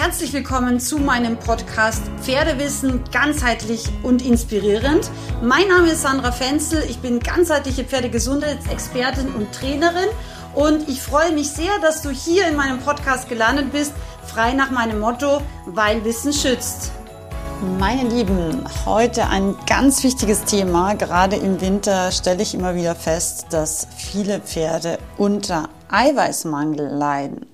Herzlich willkommen zu meinem Podcast Pferdewissen ganzheitlich und inspirierend. Mein Name ist Sandra Fenzel, ich bin ganzheitliche Pferdegesundheitsexpertin und Trainerin und ich freue mich sehr, dass du hier in meinem Podcast gelandet bist, frei nach meinem Motto, weil Wissen schützt. Meine Lieben, heute ein ganz wichtiges Thema. Gerade im Winter stelle ich immer wieder fest, dass viele Pferde unter Eiweißmangel leiden.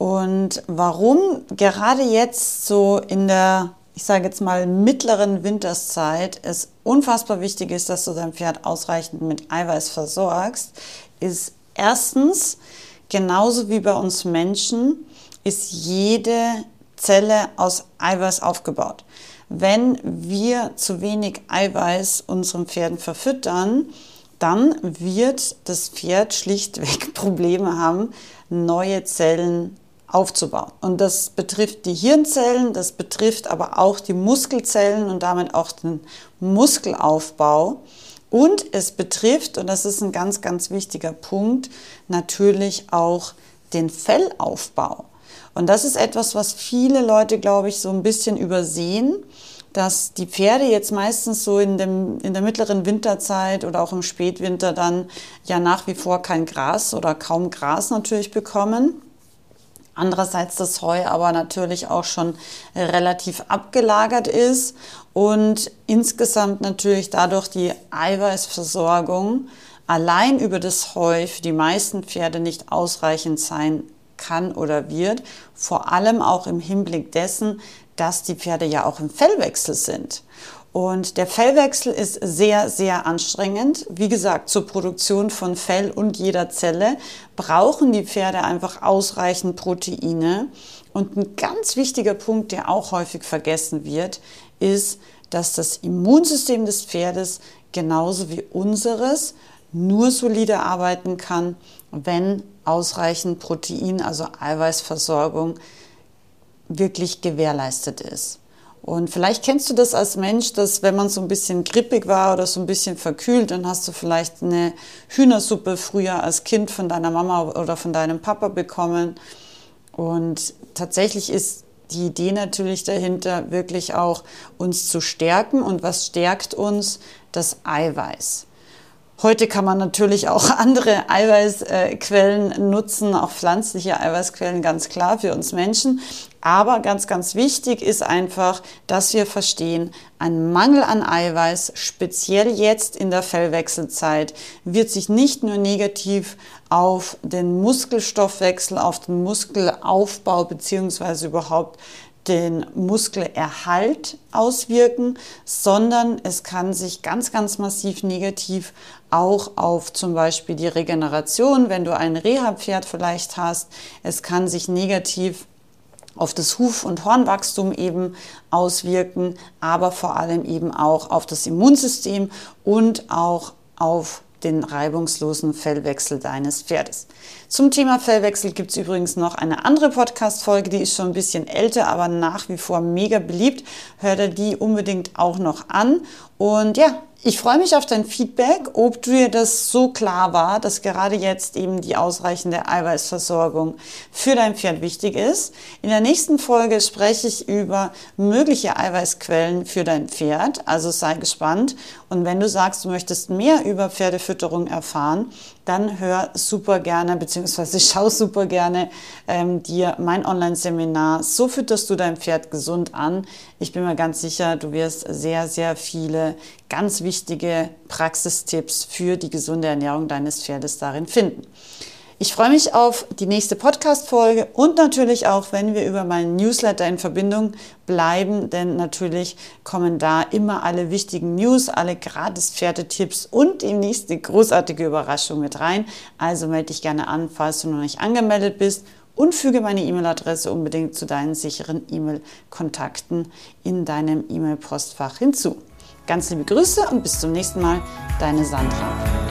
Und warum gerade jetzt so in der, ich sage jetzt mal, mittleren Winterszeit es unfassbar wichtig ist, dass du dein Pferd ausreichend mit Eiweiß versorgst, ist erstens, genauso wie bei uns Menschen, ist jede Zelle aus Eiweiß aufgebaut. Wenn wir zu wenig Eiweiß unseren Pferden verfüttern, dann wird das Pferd schlichtweg Probleme haben, neue Zellen aufzubauen. Und das betrifft die Hirnzellen, das betrifft aber auch die Muskelzellen und damit auch den Muskelaufbau. Und es betrifft, und das ist ein ganz, ganz wichtiger Punkt, natürlich auch den Fellaufbau. Und das ist etwas, was viele Leute, glaube ich, so ein bisschen übersehen, dass die Pferde jetzt meistens so in, dem, in der mittleren Winterzeit oder auch im Spätwinter dann ja nach wie vor kein Gras oder kaum Gras natürlich bekommen. Andererseits das Heu aber natürlich auch schon relativ abgelagert ist und insgesamt natürlich dadurch die Eiweißversorgung allein über das Heu für die meisten Pferde nicht ausreichend sein kann oder wird, vor allem auch im Hinblick dessen, dass die Pferde ja auch im Fellwechsel sind. Und der Fellwechsel ist sehr, sehr anstrengend. Wie gesagt, zur Produktion von Fell und jeder Zelle brauchen die Pferde einfach ausreichend Proteine. Und ein ganz wichtiger Punkt, der auch häufig vergessen wird, ist, dass das Immunsystem des Pferdes genauso wie unseres nur solide arbeiten kann, wenn ausreichend Protein, also Eiweißversorgung, wirklich gewährleistet ist. Und vielleicht kennst du das als Mensch, dass wenn man so ein bisschen grippig war oder so ein bisschen verkühlt, dann hast du vielleicht eine Hühnersuppe früher als Kind von deiner Mama oder von deinem Papa bekommen. Und tatsächlich ist die Idee natürlich dahinter, wirklich auch uns zu stärken. Und was stärkt uns? Das Eiweiß. Heute kann man natürlich auch andere Eiweißquellen nutzen, auch pflanzliche Eiweißquellen, ganz klar für uns Menschen. Aber ganz, ganz wichtig ist einfach, dass wir verstehen, ein Mangel an Eiweiß, speziell jetzt in der Fellwechselzeit, wird sich nicht nur negativ auf den Muskelstoffwechsel, auf den Muskelaufbau beziehungsweise überhaupt den Muskelerhalt auswirken, sondern es kann sich ganz, ganz massiv negativ auch auf zum Beispiel die Regeneration, wenn du ein Reha-Pferd vielleicht hast. Es kann sich negativ auf das Huf- und Hornwachstum eben auswirken, aber vor allem eben auch auf das Immunsystem und auch auf den reibungslosen Fellwechsel deines Pferdes. Zum Thema Fellwechsel gibt es übrigens noch eine andere Podcast-Folge, die ist schon ein bisschen älter, aber nach wie vor mega beliebt. Hör dir die unbedingt auch noch an. Und ja, ich freue mich auf dein Feedback, ob dir das so klar war, dass gerade jetzt eben die ausreichende Eiweißversorgung für dein Pferd wichtig ist. In der nächsten Folge spreche ich über mögliche Eiweißquellen für dein Pferd, also sei gespannt. Und wenn du sagst, du möchtest mehr über Pferdefütterung erfahren, dann hör super gerne bzw. schau super gerne ähm, dir mein Online-Seminar So fütterst du dein Pferd gesund an. Ich bin mir ganz sicher, du wirst sehr, sehr viele ganz wichtige Praxistipps für die gesunde Ernährung deines Pferdes darin finden. Ich freue mich auf die nächste Podcast-Folge und natürlich auch, wenn wir über meinen Newsletter in Verbindung bleiben, denn natürlich kommen da immer alle wichtigen News, alle gratis Pferdetipps und die nächste großartige Überraschung mit rein. Also melde dich gerne an, falls du noch nicht angemeldet bist und füge meine E-Mail-Adresse unbedingt zu deinen sicheren E-Mail-Kontakten in deinem E-Mail-Postfach hinzu. Ganz liebe Grüße und bis zum nächsten Mal, deine Sandra.